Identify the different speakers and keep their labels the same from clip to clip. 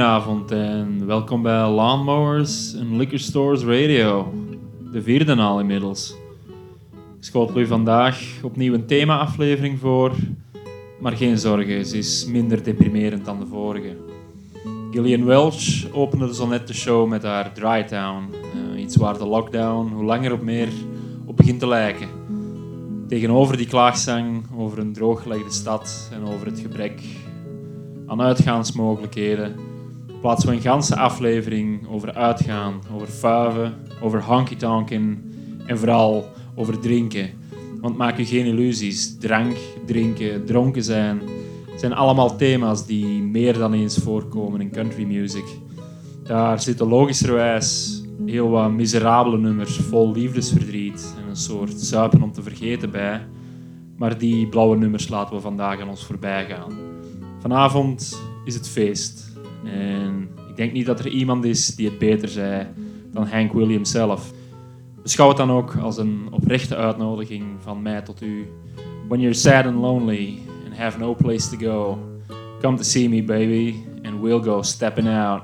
Speaker 1: Goedenavond en welkom bij Lawnmowers en Liquor Stores Radio. De vierde al inmiddels. Ik schotel u vandaag opnieuw een thema-aflevering voor, maar geen zorgen, ze is minder deprimerend dan de vorige. Gillian Welch opende zo net de show met haar Dry Town. eh, iets waar de lockdown hoe langer op meer op begint te lijken. Tegenover die klaagzang over een drooggelegde stad en over het gebrek aan uitgaansmogelijkheden plaatsen we een ganse aflevering over uitgaan, over fuiven, over honky-tonken en vooral over drinken. Want maak je geen illusies, drank, drinken, dronken zijn zijn allemaal thema's die meer dan eens voorkomen in country music. Daar zitten logischerwijs heel wat miserabele nummers vol liefdesverdriet en een soort zuipen om te vergeten bij. Maar die blauwe nummers laten we vandaag aan ons voorbij gaan. Vanavond is het feest. En ik denk niet dat er iemand is die het beter zei dan Hank Williams zelf. Beschouw het dan ook als een oprechte uitnodiging van mij tot u. When you're sad and lonely and have no place to go, come to see me, baby, and we'll go stepping out.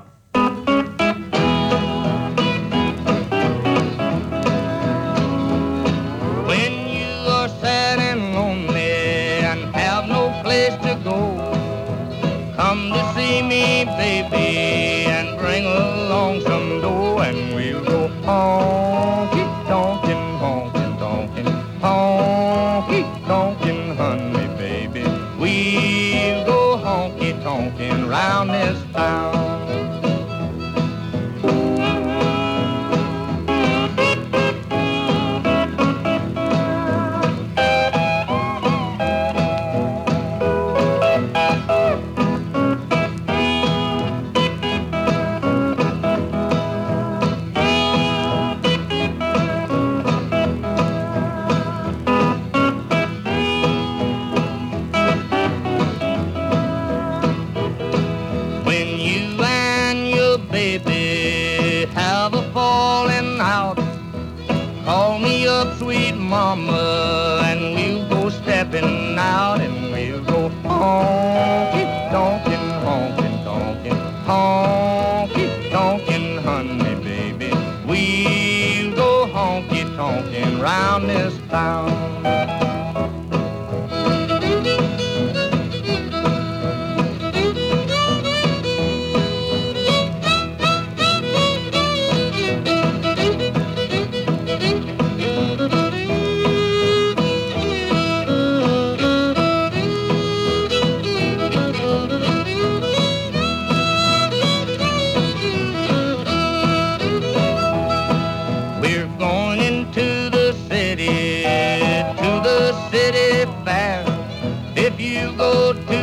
Speaker 2: do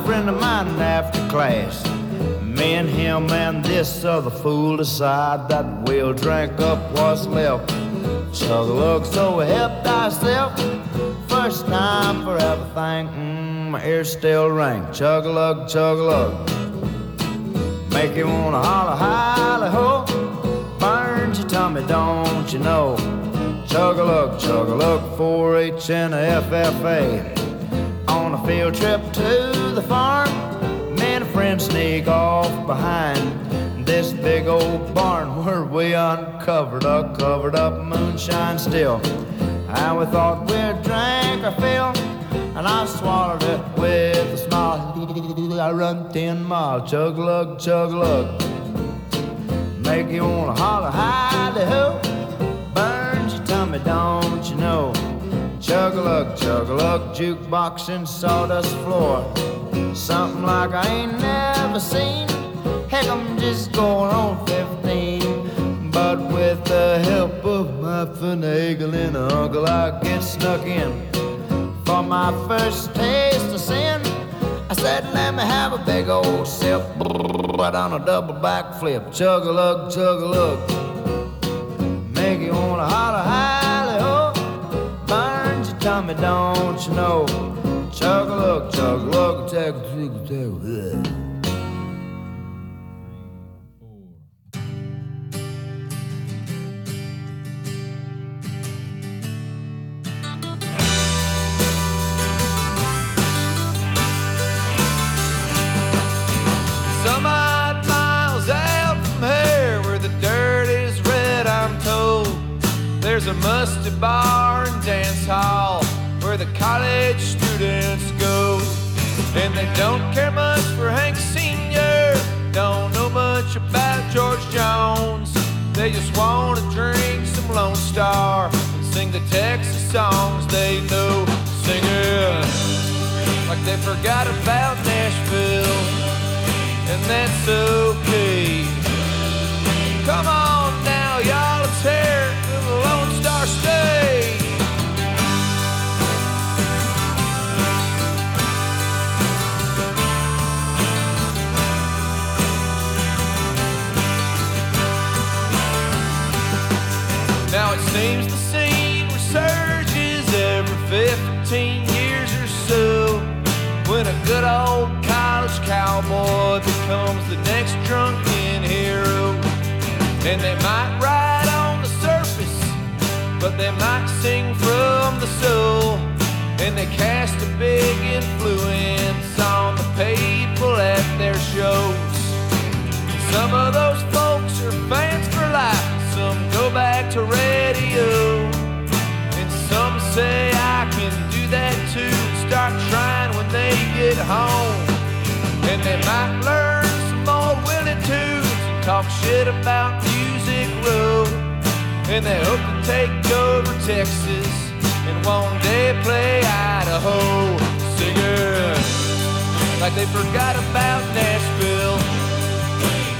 Speaker 2: a
Speaker 3: friend of mine after class. Me and him and this other fool decide that we'll drink up what's left. Chug a lug, so we help thyself. First time for everything. Mm, my ears still ring. Chug a lug, chug a lug. Make you wanna holler, holler, ho. Burns your tummy, don't you know? Chug a lug, chug a lug, 4-H and a FFA. On a field trip to the farm, me and a friend sneak off behind this big old barn where we uncovered a covered up moonshine still. And we thought we'd drink our fill, and I swallowed it with a smile. I run ten miles, chug lug, chug lug. Make you wanna holler, howdy ho. Burns your tummy, don't you know? Chug a lug, chug a lug, jukebox and sawdust floor. Something like I ain't never seen. Heck, I'm just going on 15. But with the help of my finagling uncle, I get snuck in. For my first taste of sin. I said, let me have a big old sip. Right on a double backflip. Chug a lug, chug a lug. Make you wanna holler, ho. Your don't you know? Chug a lug, chug a lug, take a take a
Speaker 4: musty bar and dance hall where the college students go. And they don't care much for Hank Sr., don't know much about George Jones. They just want to drink some Lone Star and sing the Texas songs they know. Singing like they forgot about Nashville and that's okay. Come on good old college cowboy becomes the next drunken hero. And they might ride on the surface, but they might sing from the soul. And they cast a big influence on the people at their shows. Some of those folks are fans for life, some go back to radio. And some say I can do that too. Start trying get home. And they might learn some old Willie tunes and talk shit about Music Row. And they hope to take over Texas and one day play Idaho. Singing like they forgot about Nashville.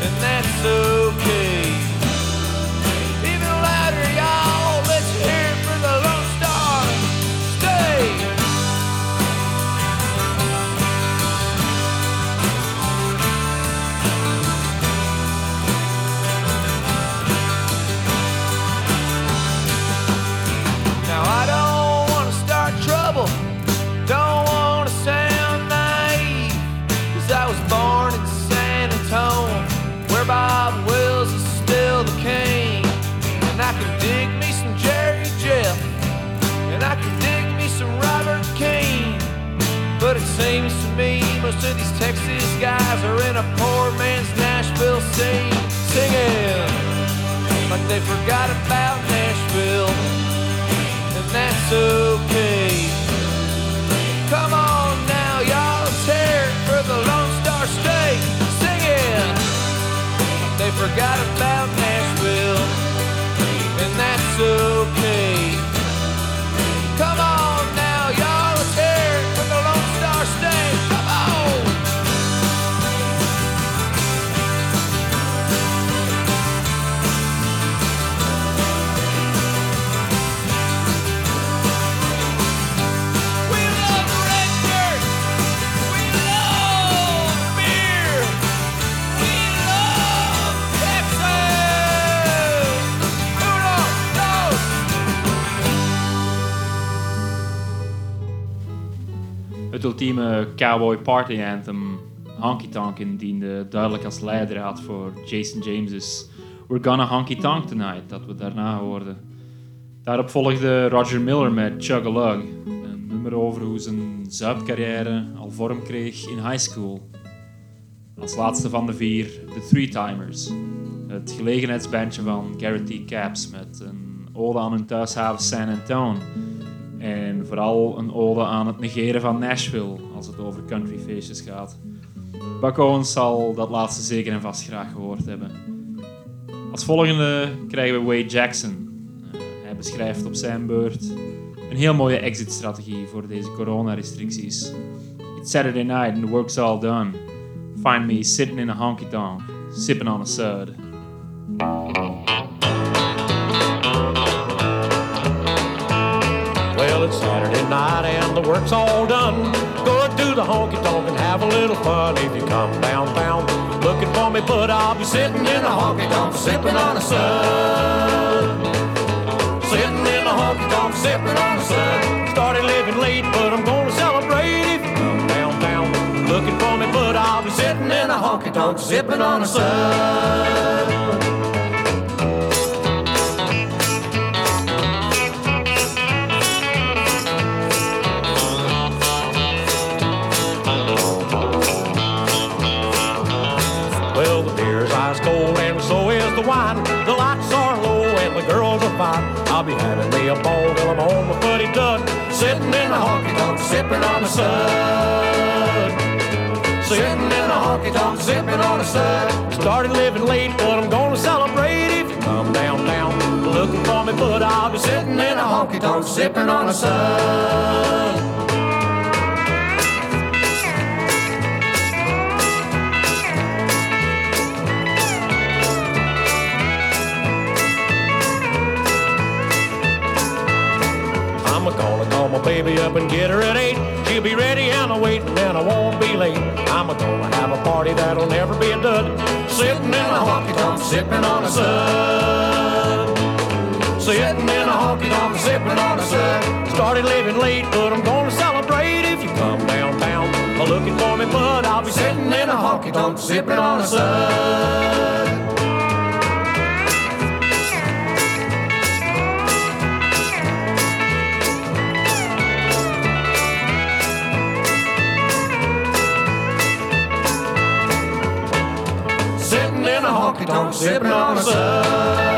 Speaker 4: And that's okay. Me. Most of these Texas guys are in a poor man's Nashville scene, singing like they forgot about Nashville. And that's okay. Come on now, y'all, let's it for the Lone Star State. Singing, like they forgot about Nashville, and that's okay.
Speaker 1: Het ultieme cowboy party anthem, Honky Tonk, diende duidelijk als leidraad voor Jason James's We're Gonna Honky Tonk Tonight, dat we daarna hoorden. Daarop volgde Roger Miller met Chug a Lug, een nummer over hoe zijn zuipcarrière al vorm kreeg in high school. Als laatste van de vier, de Three Timers, het gelegenheidsbandje van Garrett T. Caps met een ode aan hun thuishaven San Antone. En vooral een ode aan het negeren van Nashville als het over countryfeestjes gaat. Buck zal dat laatste zeker en vast graag gehoord hebben. Als volgende krijgen we Wade Jackson. Eh, hij beschrijft op zijn beurt een heel mooie exit-strategie voor deze coronarestricties. It's Saturday night and the work's all done. Find me sitting in a honky tonk, sipping on a sud.
Speaker 5: Work's all done, go to the honky tonk and have a little fun. If you come downtown looking for me, but I'll be sitting in a honky tonk sipping on the sun. Sitting in a honky tonk sipping on the sun. Started living late, but I'm gonna celebrate if you come downtown looking for me, but I'll be sitting in a honky tonk sipping on the sun. The fine. I'll be having me a ball till I'm on my footy dud. Sitting in a honky tonk, sipping on the sun. Sitting in a honky tonk, sipping on the sun. Started living late, but I'm gonna celebrate if you come downtown. Looking for me, but I'll be sitting in a honky tonk, sipping on the sun. My baby up and get her at eight. She'll be ready and I'm waiting and I won't be late. I'm gonna have a party that'll never be a dud. Sitting in a honky tonk, sipping on a sun. Sitting in a honky tonk, sipping on the sun. Started living late, but I'm gonna celebrate if you come downtown. Looking for me, but I'll be sitting in a honky tonk, sipping on the sun. In a honky tonk,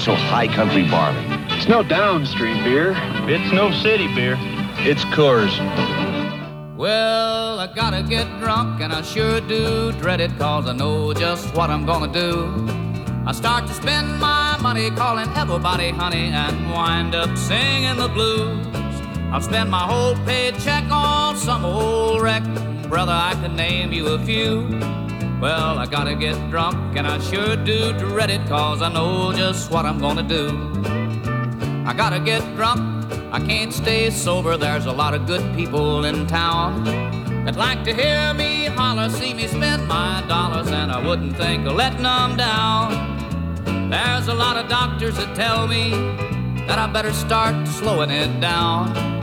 Speaker 6: special high country barley.
Speaker 7: It's no downstream beer.
Speaker 8: It's no city beer.
Speaker 7: It's Coors.
Speaker 9: Well, I gotta get drunk, and I sure do dread it, cause I know just what I'm gonna do. I start to spend my money calling everybody honey and wind up singing the blues. I'll spend my whole paycheck on some old wreck. Brother, I can name you a few. Well, I gotta get drunk, and I sure do dread it, cause I know just what I'm gonna do. I gotta get drunk, I can't stay sober. There's a lot of good people in town that like to hear me holler, see me spend my dollars, and I wouldn't think of letting them down. There's a lot of doctors that tell me that I better start slowing it down.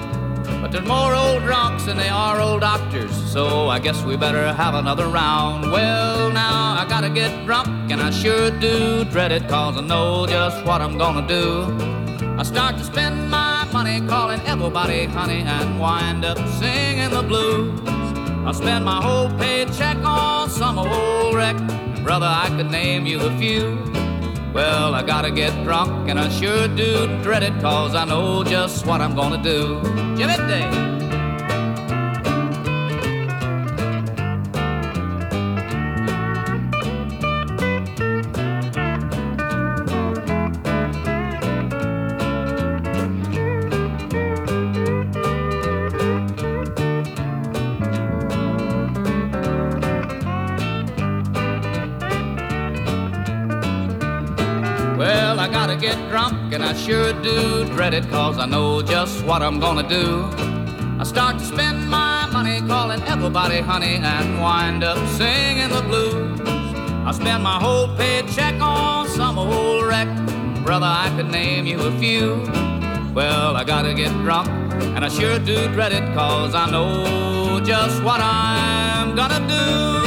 Speaker 9: But there's more old drunks than they are old doctors, so I guess we better have another round. Well, now I gotta get drunk, and I sure do dread it, cause I know just what I'm gonna do. I start to spend my money calling everybody honey and wind up singing the blues. I'll spend my whole paycheck on some old wreck. Brother, I could name you a few. Well, I gotta get drunk, and I sure do dread it, cause I know just what I'm gonna do. Jimmy Day. It, cause I know just what I'm gonna do. I start to spend my money calling everybody honey and wind up singing the blues. I spend my whole paycheck on some old wreck. Brother, I could name you a few. Well, I gotta get drunk, and I sure do dread it, cause I know just what I'm gonna do.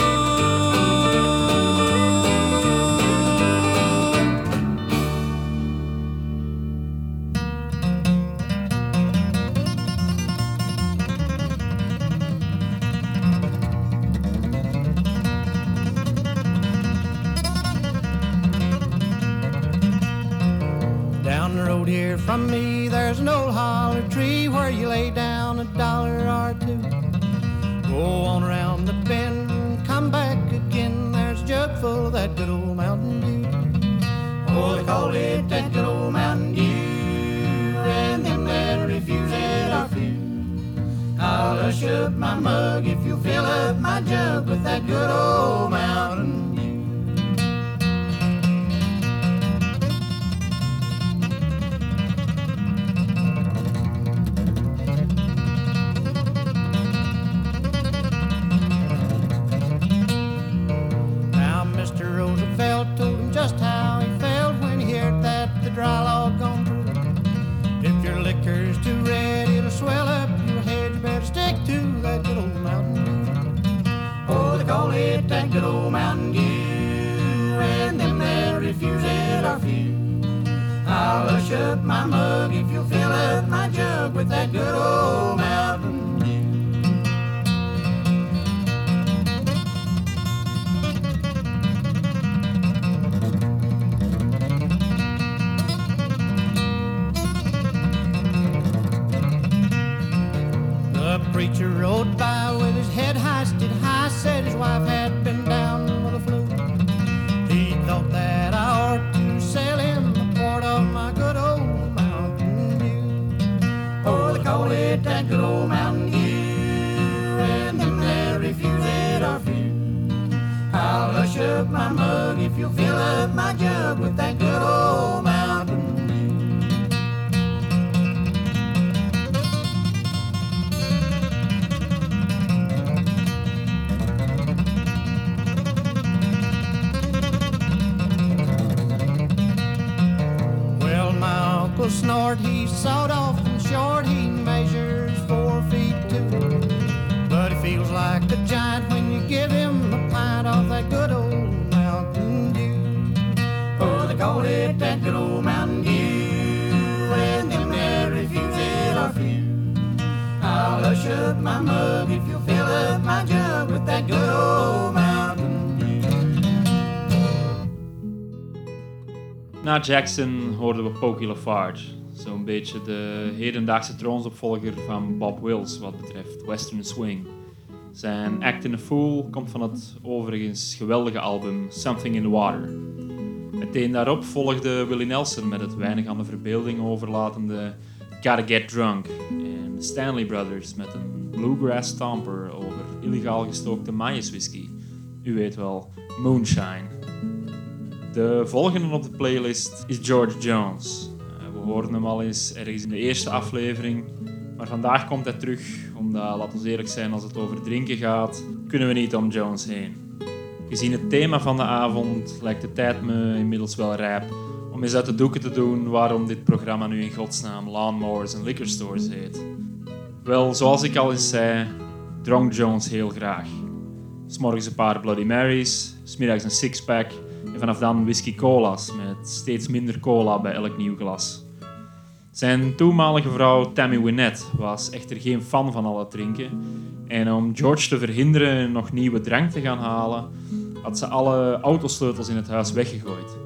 Speaker 10: From me, there's an old holler tree where you lay down a dollar or two. Go on around the bend, come back again. There's a jug full of that good old Mountain Dew. Oh, they call it that good old Mountain Dew, and them that refuse it are few. I'll hush up my mug if you fill up my jug with that good old Mountain up my mug if you'll fill up my jug with that good old Mountain my uncle Snort, he sawed off and short, he measures four feet two. But he feels like a giant when you give him a pint of that good old Mountain Dew. Oh, they call it that good old Mountain Dew, and them refuse it are few. I'll hush up my mug if you'll fill up my jug with that good old Mountain
Speaker 1: Na Jackson hoorden we LaFarge. Zo'n beetje de hedendaagse troonsopvolger van Bob Wills wat betreft Western Swing. Zijn Act in a Fool komt van het overigens geweldige album Something in the Water. Meteen daarop volgde Willie Nelson met het weinig aan de verbeelding overlatende Gotta Get Drunk. En de Stanley Brothers met een bluegrass stomper over illegaal gestookte maïs whisky. U weet wel, Moonshine. De volgende op de playlist is George Jones. We hoorden hem al eens ergens in de eerste aflevering. Maar vandaag komt hij terug, omdat, laten we eerlijk zijn, als het over drinken gaat, kunnen we niet om Jones heen. Gezien het thema van de avond lijkt de tijd me inmiddels wel rijp om eens uit de doeken te doen waarom dit programma nu in godsnaam Lawnmowers en Liquor Stores heet. Wel, zoals ik al eens zei, dronk Jones heel graag. S'morgens een paar Bloody Marys, smiddags een sixpack en vanaf dan whisky cola's met steeds minder cola bij elk nieuw glas. Zijn toenmalige vrouw Tammy Wynette was echter geen fan van al het drinken en om George te verhinderen nog nieuwe drank te gaan halen, had ze alle autosleutels in het huis weggegooid.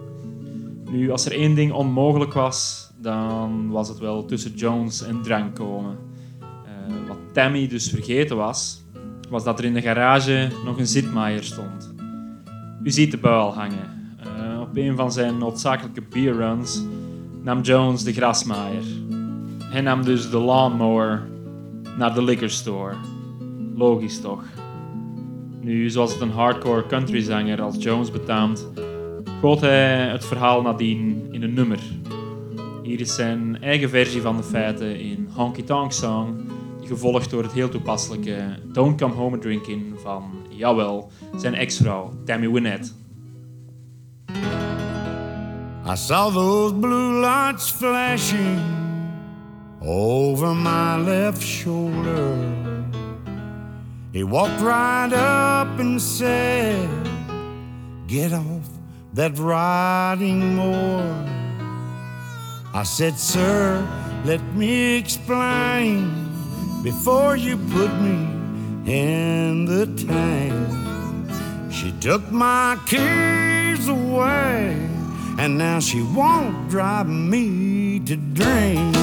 Speaker 1: Nu, als er één ding onmogelijk was, dan was het wel tussen Jones en drank komen. Uh, wat Tammy dus vergeten was, was dat er in de garage nog een zitmaaier stond. U ziet de buil hangen. Uh, op een van zijn noodzakelijke beerruns nam Jones de grasmaaier. Hij nam dus de lawnmower naar de liquor store. Logisch toch? Nu, zoals het een hardcore countryzanger als Jones betaamt, goot hij het verhaal nadien in een nummer. Hier is zijn eigen versie van de feiten in Honky Tonk Song, gevolgd door het heel toepasselijke Don't Come Home Drinking van, jawel, zijn ex-vrouw Tammy Wynette.
Speaker 11: I saw those blue lights flashing over my left shoulder. He walked right up and said, Get off that riding mower. I said, Sir, let me explain before you put me in the tank. She took my keys away, and now she won't drive me to drink.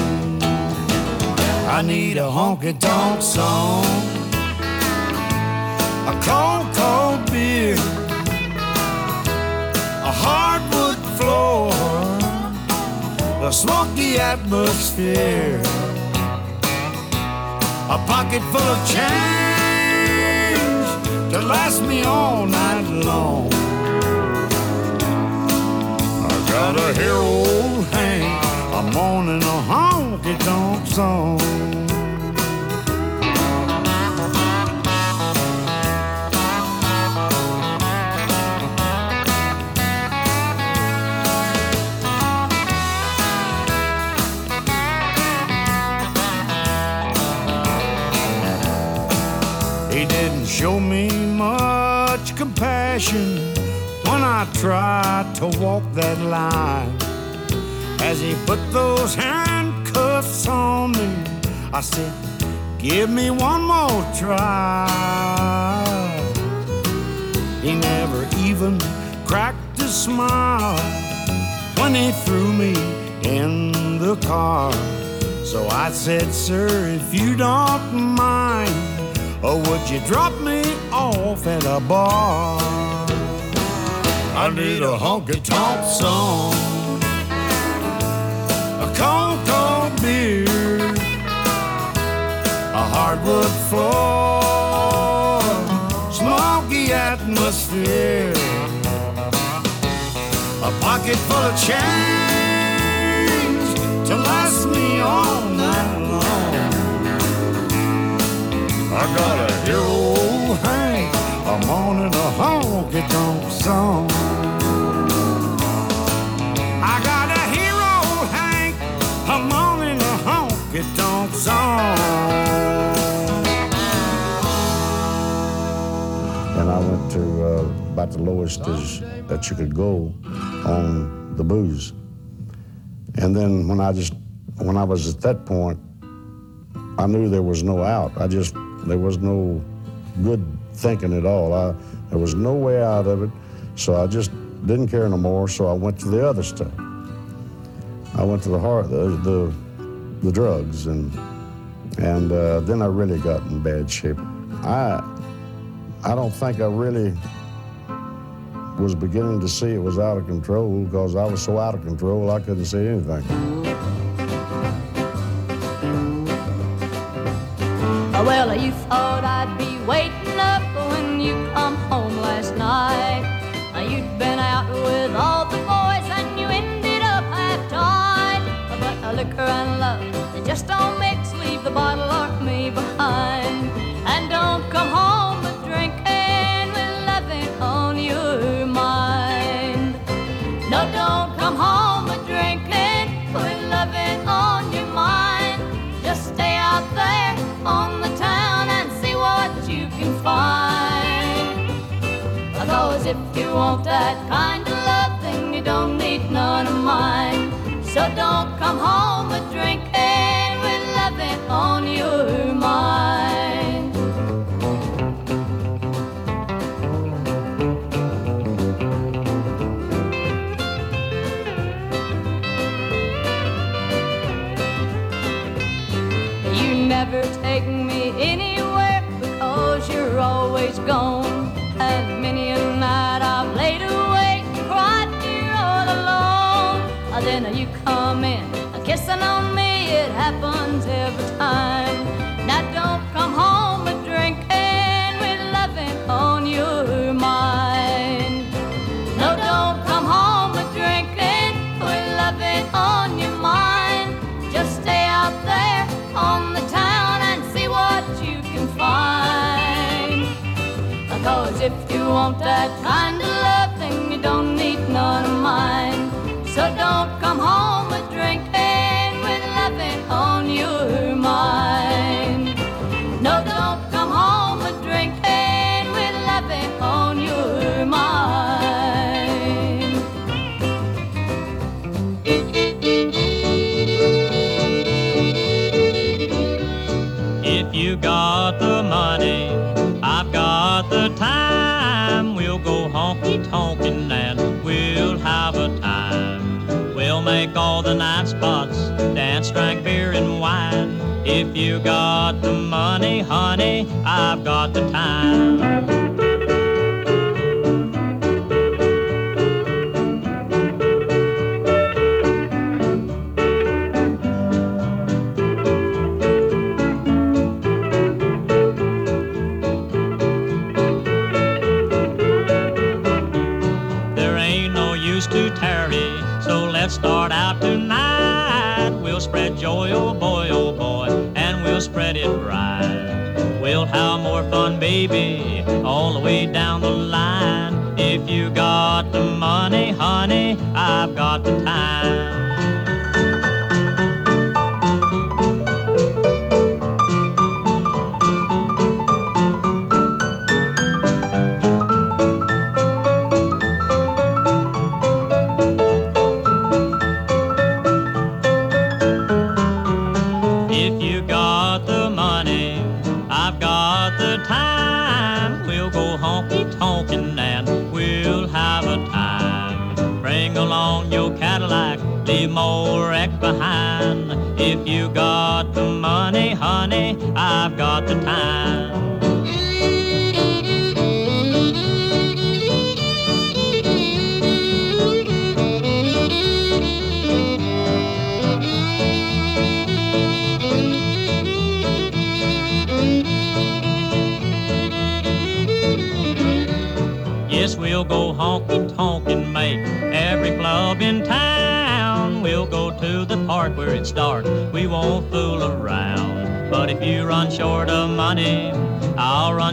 Speaker 11: I need a honky tonk song, a cold, cold beer, a hardwood floor, a smoky atmosphere, a pocket full of change to last me all night long. I got a hair old Hank, I'm mourning a honky tonk song. He didn't show me much compassion I tried to walk that line. As he put those handcuffs on me, I said, Give me one more try. He never even cracked a smile when he threw me in the car. So I said, Sir, if you don't mind, or would you drop me off at a bar? I need a honky tonk song, a cold, cold beer, a hardwood floor, smoky atmosphere, a pocket full of change to last me all night long. I got a hero I'm on in a honky tonk song. I got a hero Hank, I'm on in a honky tonk song.
Speaker 8: and I went to uh, about the lowest as, that you could go on the booze. And then when I just when I was at that point, I knew there was no out. I just there was no good thinking at all. I, there was no way out of it, so I just didn't care no more. So I went to the other stuff. I went to the heart, the the, the drugs, and and uh, then I really got in bad shape. I I don't think I really was beginning to see it was out of control because I was so out of control I couldn't see anything.
Speaker 12: Well, you thought I'd be waiting just don't mix. Leave the bottle or me behind. And don't come home with drinking with loving on your mind. No, don't come home with drinking with loving on your mind. Just stay out there on the town and see what you can find. Cause if you want that kind of love, you don't need none of mine. So don't come home with drinking on your mind. You never take me anywhere because you're always gone. And many a night I've laid awake, cried here all alone. Then you come in, kissing on happens every time. Now don't come home with drinking, with loving on your mind. No, don't come home with drinking, with loving on your mind. Just stay out there on the town and see what you can find. Cause if you want that kind of love, then you don't need none of mine. So don't come home
Speaker 13: tonkin' and we'll have a time. We'll make all the night spots, dance, drink beer and wine. If you got the money, honey, I've got the time.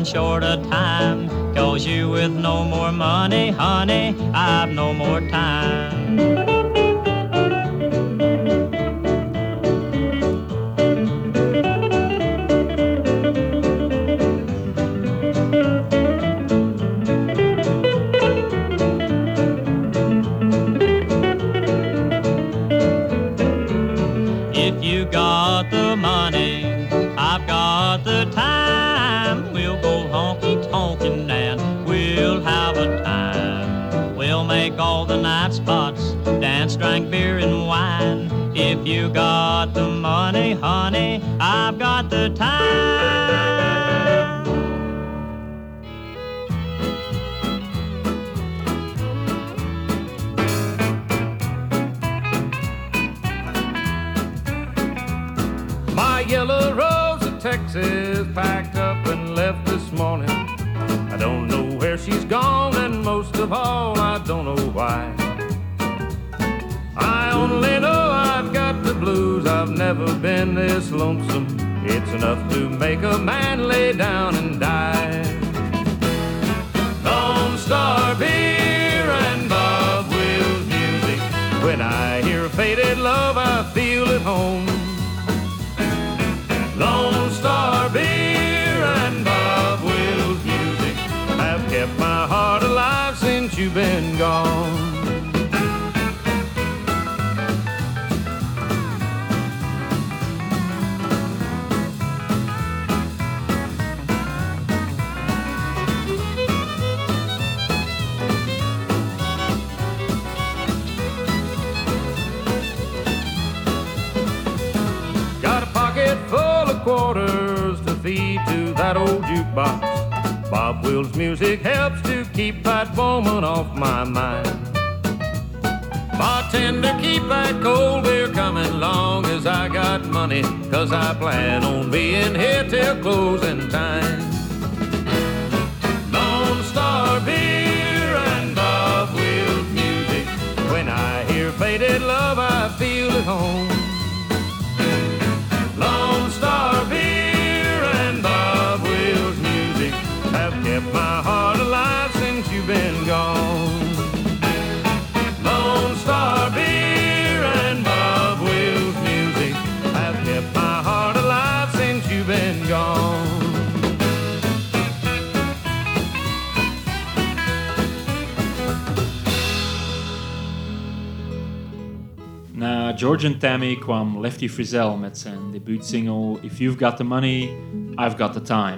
Speaker 13: Short of time. Cause you with no more money, honey, I've no more honey, I've got the time.
Speaker 14: Never been this lonesome. It's enough to make a man lay down and die. Lone Star beer and Bob Wills music. When I hear faded love, I feel at home. Lone Star beer and Bob Wills music have kept my heart alive since you've been gone. Wills' music helps to keep that woman off my mind. Bartender, keep that cold beer coming long as I got money, cause I plan on being here till closing time. Lone Star beer and Bob Wills music. When I hear faded love, I feel at home.
Speaker 1: George Tammy kwam Lefty Frizzell met zijn debuutsingle If You've Got the Money, I've Got the Time.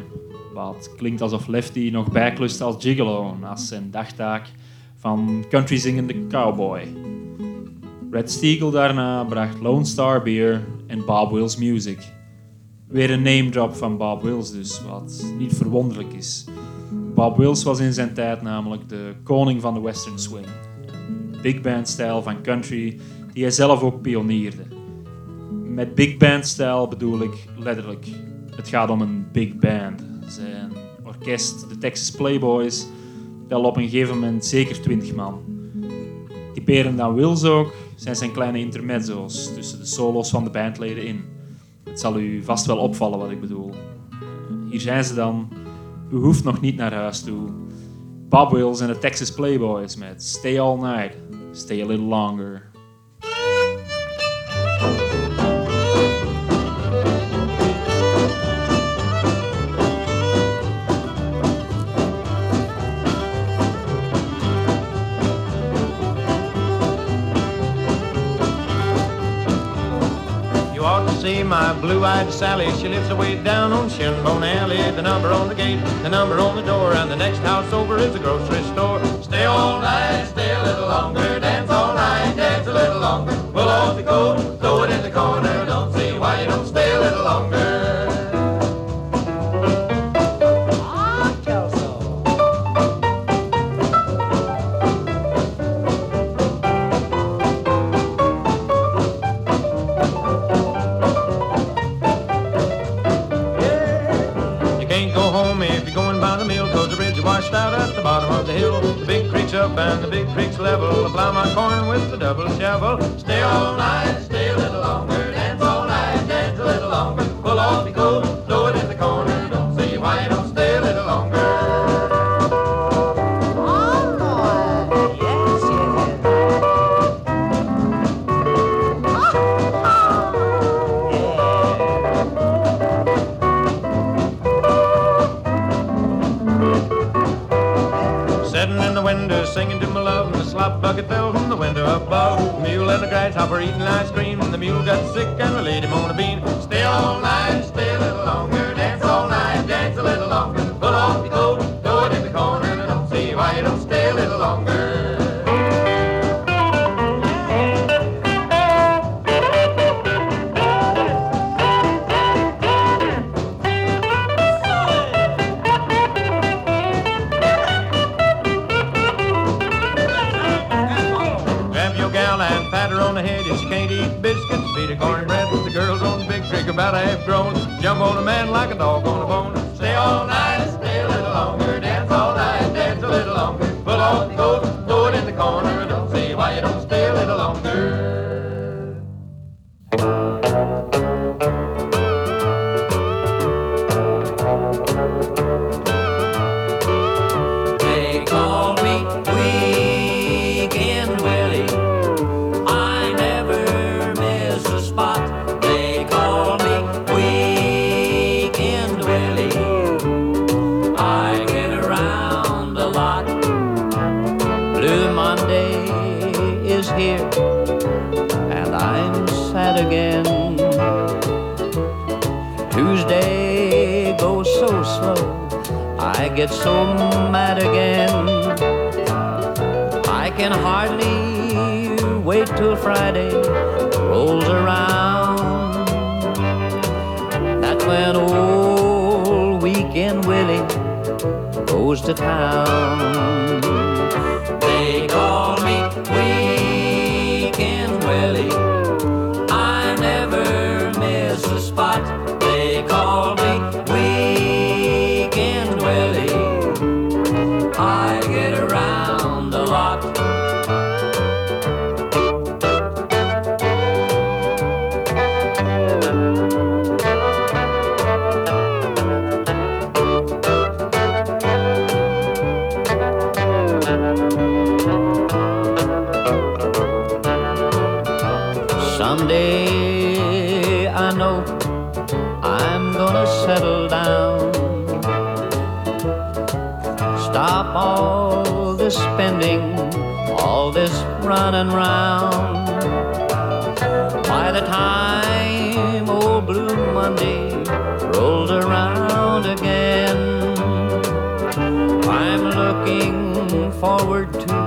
Speaker 1: Wat klinkt alsof Lefty nog bijklust als gigolo naast zijn dagtaak van country zingende cowboy. Red Steagle daarna bracht Lone Star Beer en Bob Wills Music. Weer een name drop van Bob Wills dus, wat niet verwonderlijk is. Bob Wills was in zijn tijd namelijk de koning van de western swing. Big band stijl van country die hij zelf ook pionierde. Met big band stijl bedoel ik letterlijk, het gaat om een big band. Zijn orkest, de Texas Playboys, telde op een gegeven moment zeker 20 man. Typerend dan Wills ook zijn zijn kleine intermezzo's tussen de solo's van de bandleden in. Het zal u vast wel opvallen wat ik bedoel. Hier zijn ze dan. U hoeft nog niet naar huis toe. Bob Wills en de Texas Playboys met Stay All Night, Stay a Little Longer.
Speaker 15: See my blue-eyed Sally. She lives away down on Shinbone Alley. The number on the gate, the number on the door, and the next house over is a grocery store. Stay all night, stay a little longer, dance all night, dance a little longer. Pull off the coat, throw it in the corner. Don't see why you don't stay a little longer. With the double shovel.
Speaker 9: Get so mad again. I can hardly wait till Friday rolls around. That's when old weekend Willie goes to town. They call me Weekend running round. By the time old Blue Monday rolls around again, I'm looking forward to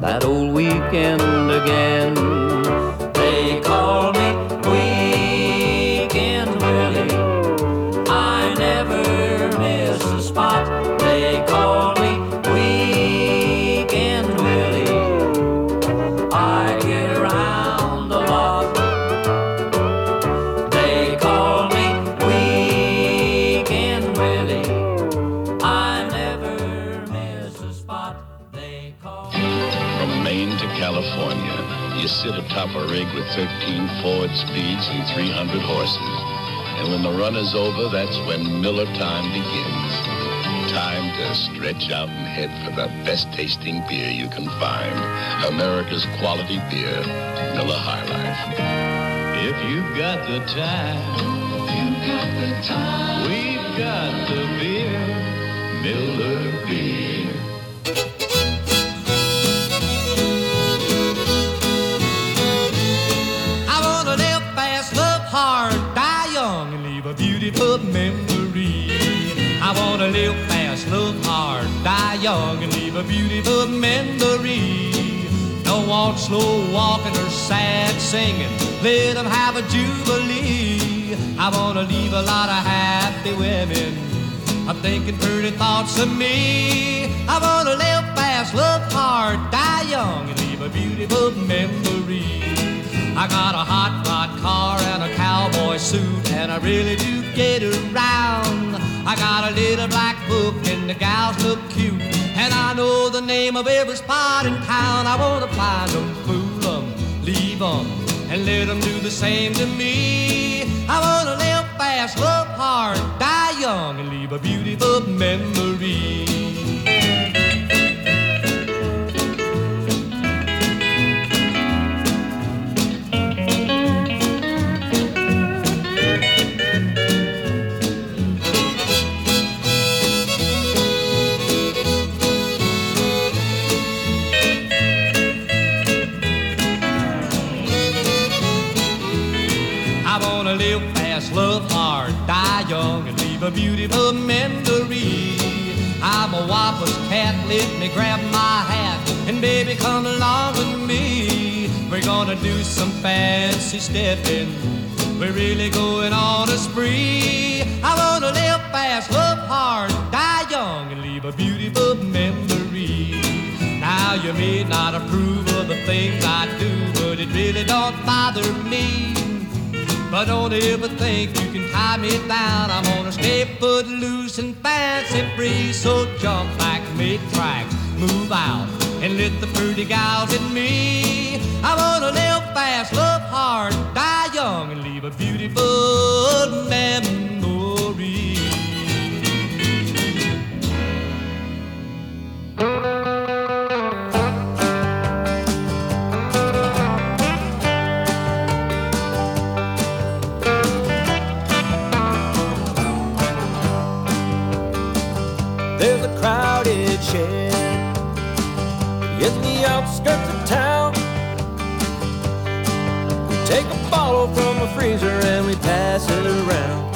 Speaker 9: that old weekend again.
Speaker 6: You sit atop a rig with 13 Ford speeds and 300 horses. And when the run is over, that's when Miller time begins. Time to stretch out and head for the best tasting beer you can find. America's quality beer, Miller High Life.
Speaker 9: If you've got the time, you've got the time. We've got the beer, Miller beer.
Speaker 13: Live fast, love hard, die young, and leave a beautiful memory. Don't want slow walking or sad singing. Let 'em have a jubilee. I wanna leave a lot of happy women. I'm thinking pretty thoughts of me. I wanna live fast, love hard, die young, and leave a beautiful memory. I got a hot rod car and a cowboy suit, and I really do get around. I got a little black book, and the gals look cute, and I know the name of every spot in town. I wanna find 'em, fool 'em, leave 'em, and let 'em do the same to me. I wanna live fast, love hard, die young, and leave a beautiful memory. Leave a beautiful memory. I'm a whopper's cat, let me grab my hat, and baby, come along with me. We're gonna do some fancy stepping. We're really going on a spree. I wanna live fast, love hard, die young, and leave a beautiful memory. Now you may not approve of the things I do,
Speaker 9: but it really don't bother me. But don't ever think you can tie me down. I'm gonna stay foot loose and fancy free. So jump back, make tracks, move out, and let the pretty gals in me. I wanna live fast, love hard, die young, and leave a beautiful memory.
Speaker 4: In the outskirts of town. We take a bottle from a freezer and we pass it around.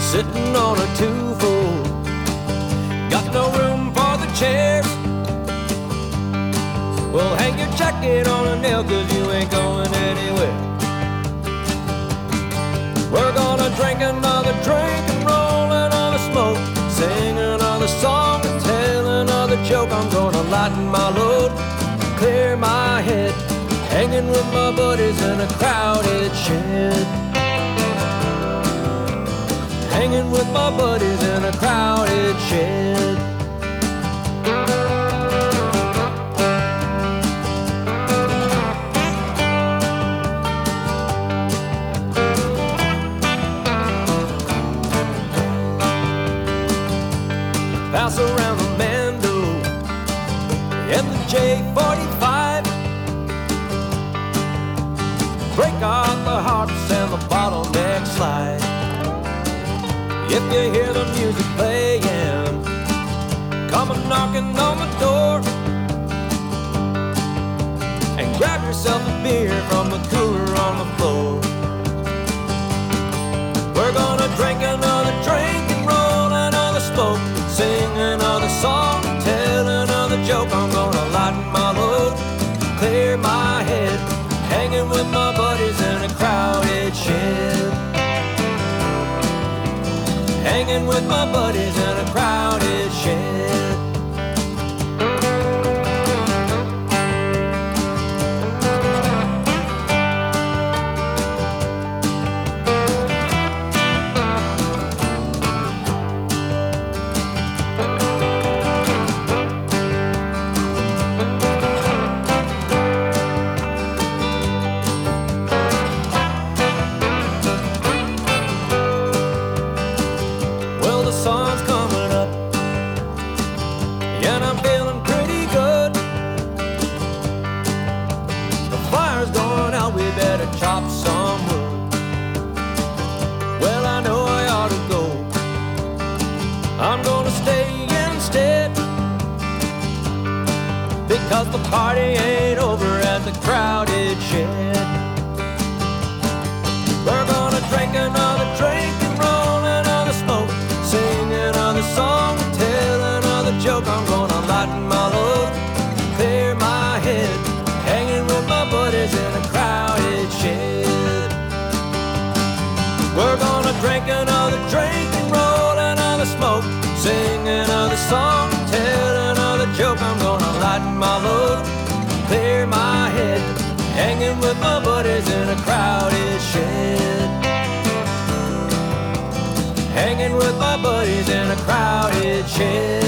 Speaker 4: Sitting on a two-fold, got no room for the chairs. Well, hang your jacket on a nail cause you ain't going anywhere. We're gonna drink another drink and roll another smoke. Sing another song joke. I'm gonna lighten my load, clear my head. Hanging with my buddies in a crowded shed. Hanging with my buddies in a crowded shed. Bounce around and the J45. Break out the harps and the bottleneck slide. If you hear the music playing, come a knocking on the door and grab yourself a beer from the cooler on the floor. We're gonna drink another clear my head, hanging with my buddies in a crowded shed. Hanging with my buddies party ain't over at the crowded a crowded shed. Hanging with my buddies in a crowded shed.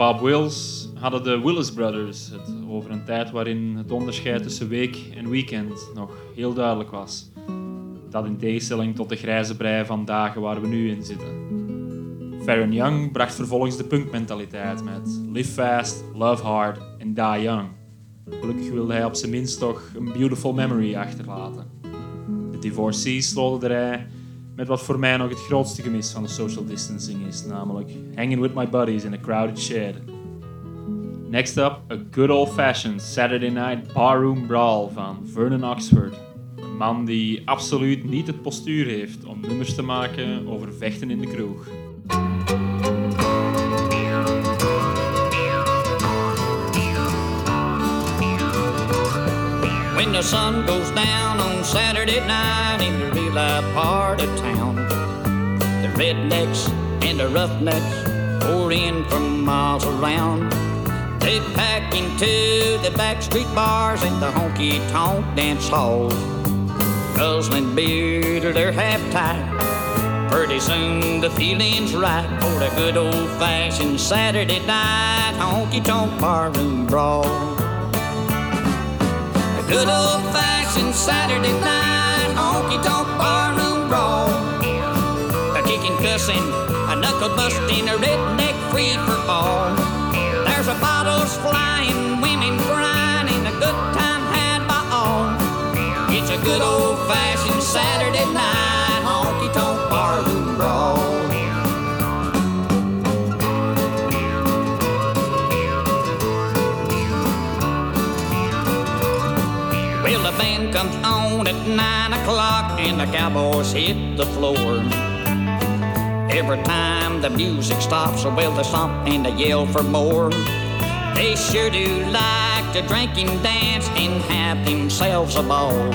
Speaker 1: Bob Wills hadden de Willis Brothers het over een tijd waarin het onderscheid tussen week en weekend nog heel duidelijk was. Dat in tegenstelling tot de grijze brei van dagen waar we nu in zitten. Farron Young bracht vervolgens de punkmentaliteit met Live Fast, Love Hard en Die Young. Gelukkig wilde hij op zijn minst toch een beautiful memory achterlaten. De Divorcees sloten de met wat voor mij nog het grootste gemis van de social distancing is, namelijk Hanging with My Buddies in a Crowded Shed. Next up, a good old-fashioned Saturday night barroom brawl van Vernon Oxford. A man die absoluut niet het postuur heeft om nummers te maken over vechten in de kroeg.
Speaker 9: The sun goes down on Saturday night in the real life part of town, the rednecks and the roughnecks pour in from miles around. They pack into the back street bars and the honky tonk dance halls, guzzling beer till they're half tight. Pretty soon the feeling's right for the good old fashioned Saturday night honky tonk barroom brawl. Good old fashioned Saturday night honky tonk barroom brawl. A kicking, cussing, a knuckle busting, a redneck free for all. There's a bottles flying, women crying, a good time had by all. It's a good old fashioned Saturday night the cowboys hit the floor. Every time the music stops, well, they stomp and they yell for more. They sure do like to drink and dance and have themselves a ball.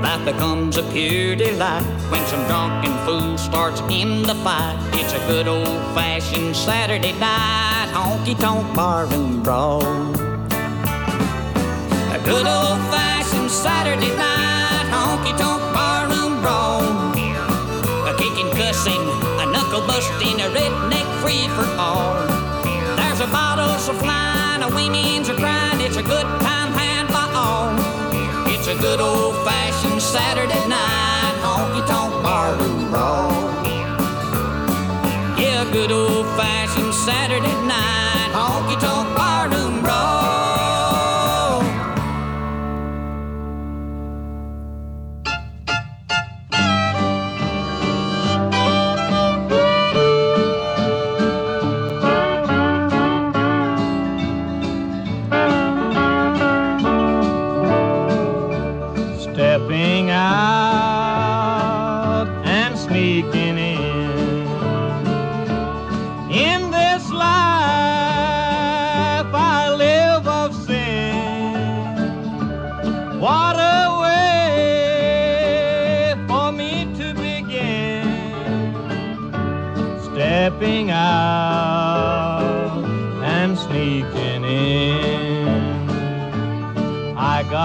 Speaker 9: Life becomes a pure delight when some drunken fool starts in the fight. It's a good old fashioned Saturday night honky tonk barroom brawl. A good old fashioned Saturday night honky tonk barroom brawl. A kicking, cussing, a knuckle busting, a redneck free for all. There's a bottles a flying, a women's a crying. It's a good time had by all. It's a good old fashioned Saturday night honky tonk barroom brawl. Yeah, good old fashioned Saturday night honky tonk barroom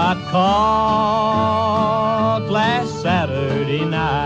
Speaker 13: got caught last Saturday night.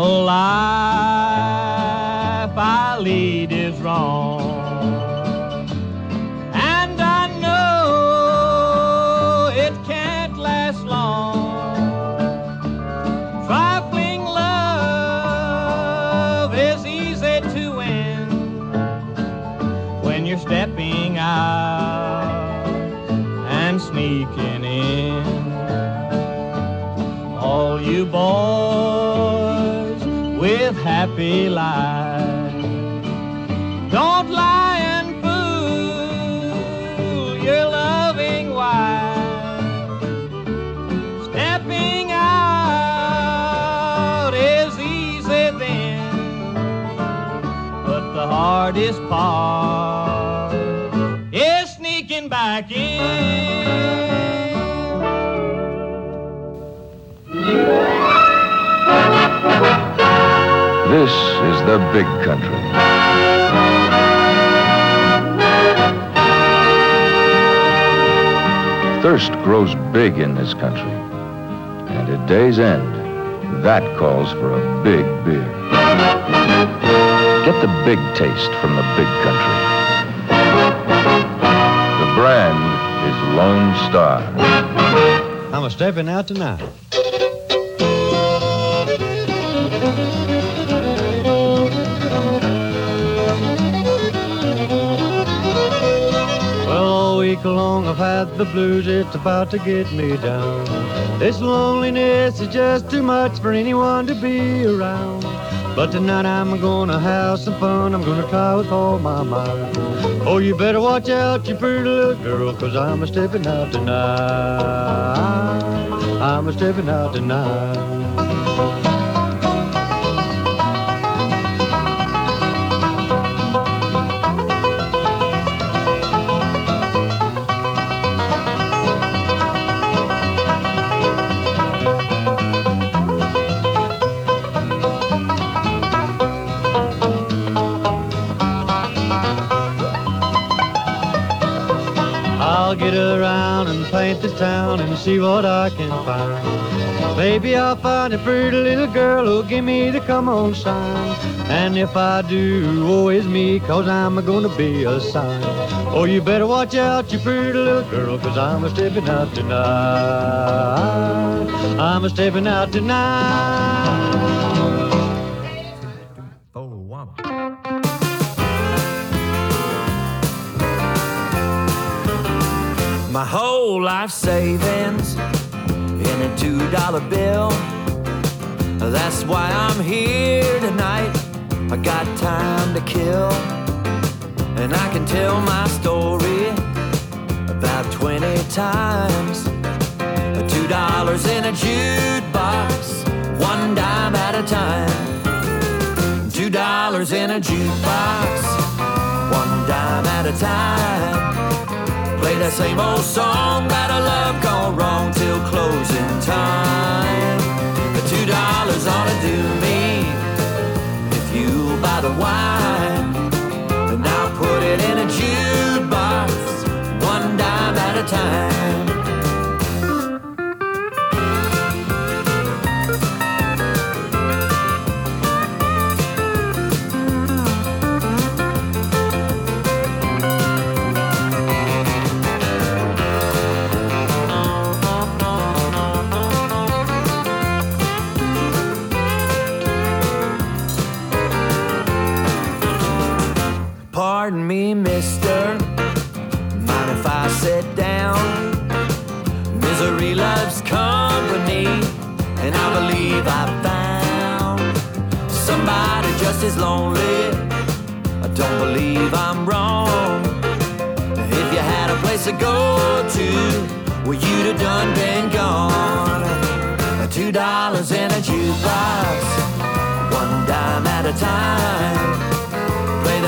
Speaker 13: This with is the
Speaker 7: big country. Thirst grows big in this country. And at day's end, that calls for a big beer. Get the big taste from the big country. The brand is Lone Star.
Speaker 16: I'm a stepping out tonight. Week long I've had the blues, it's about to get me down. This loneliness is just too much for anyone to be around. But tonight I'm gonna have some fun, I'm gonna try with all my might. Oh, you better watch out, you pretty little girl, cause I'm a stepping out tonight. I'm a stepping out tonight. And this town and see what I can find. Maybe I'll find a pretty little girl who'll give me the come on sign. And if I do, oh, it's me, cause I'm gonna be a sign. Oh, you better watch out, you pretty little girl, cause I'm a stepping out tonight. I'm a stepping out tonight.
Speaker 4: Oh, My whole life savings in a two dollar bill. That's why I'm here tonight. I got time to kill, and I can tell my story about 20 times. Two dollars in a jukebox, one dime at a time. Two dollars in a jukebox, one dime at a time. Play that same old song about a love gone wrong till closing time. The two dollars ought to do me if you buy the wine. And I'll put it in a jukebox, one dime at a time. Pardon me, mister. Mind if I sit down? Misery loves company, and I believe I found somebody just as lonely. I don't believe I'm wrong. If you had a place to go to, well, you'd have done been gone. Two dollars in a jukebox, one dime at a time.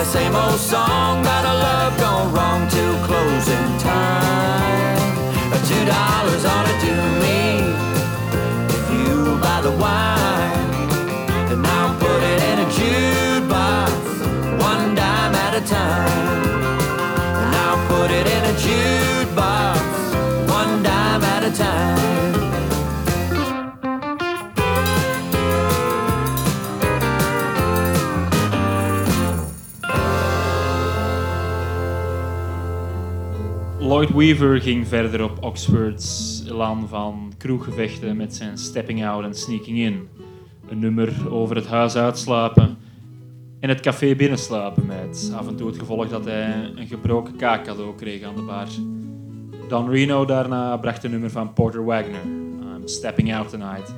Speaker 4: The same old song about a love gone wrong till closing time. Two dollars ought to do me if you buy the wine. And I'll put it in a jukebox, one dime at a time. And I'll put it in a jukebox, one dime at a time.
Speaker 1: Lloyd Weaver ging verder op Oxford's elan van kroeggevechten met zijn Stepping Out en Sneaking In. Een nummer over het huis uitslapen en het café binnenslapen met af en toe het gevolg dat hij een gebroken kaak cadeau kreeg aan de bar. Don Reno daarna bracht een nummer van Porter Wagner, I'm Stepping Out Tonight.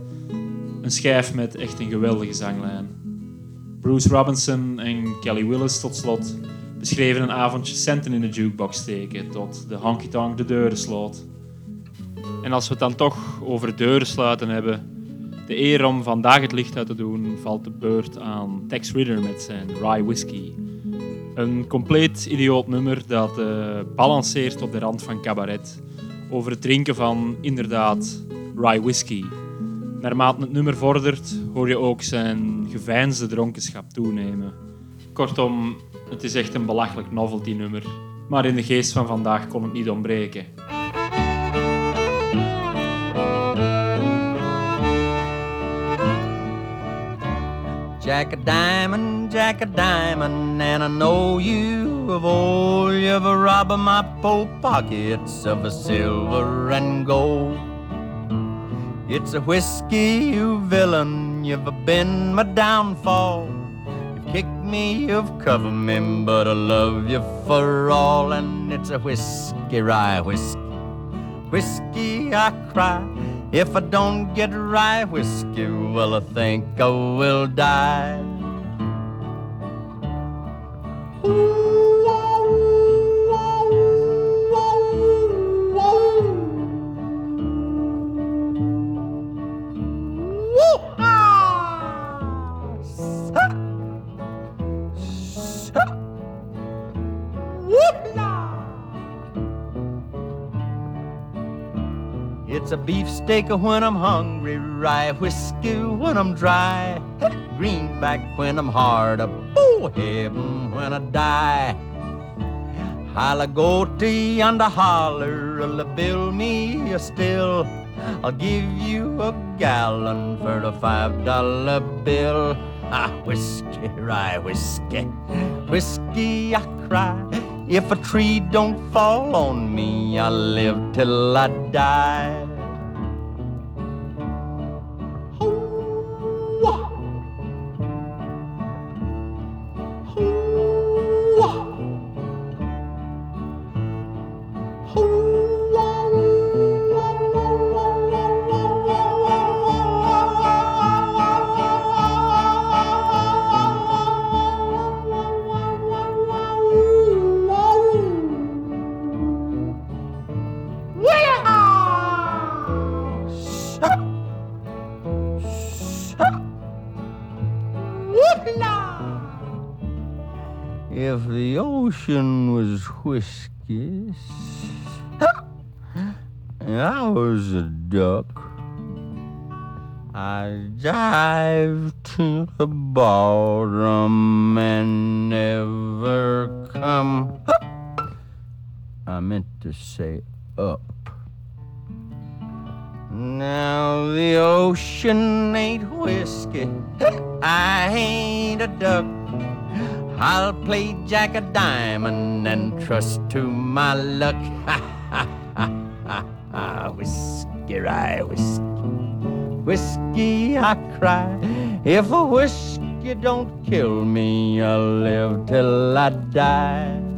Speaker 1: Een schijf met echt een geweldige zanglijn. Bruce Robinson en Kelly Willis tot slot beschreven een avondje centen in de jukebox steken tot de honky tonk de deuren sloot. En als we het dan toch over deuren sluiten hebben, de eer om vandaag het licht uit te doen, valt de beurt aan Tex Ritter met zijn Rye Whiskey. Een compleet idioot nummer dat eh, balanceert op de rand van cabaret over het drinken van inderdaad Rye Whiskey. Naarmate het nummer vordert, hoor je ook zijn geveinsde dronkenschap toenemen. Kortom, het is echt een belachelijk novelty nummer. Maar in de geest van vandaag kon het niet ontbreken.
Speaker 4: Jack a diamond, Jack a diamond, and I know you of all
Speaker 3: you've robbed my poor pockets of a silver and gold. It's a whiskey, you villain, you've been my downfall. Me, you've covered me, but I love you for all. And it's a whiskey, rye whiskey, whiskey, I cry. If I don't get rye whiskey, well, I think I will die. It's a beefsteak when I'm hungry, rye whiskey when I'm dry, greenback when I'm hard, a oh heaven when I die. I'll go to yonder holler, I'll build me a still. I'll give you a gallon for the five dollar bill. Ah, whiskey, rye whiskey, whiskey, I cry. If a tree don't fall on me, I'll live till I die. Whiskey, and ah, I was a duck, I'd dive to the bottom and never come. I meant to say up. Now the ocean ain't whiskey. I ain't a duck. I'll play Jack a diamond and trust to my luck. Ha ha ha ha ha. Whiskey, rye whiskey, whiskey, I cry. If a whiskey don't kill me, I'll live till I die.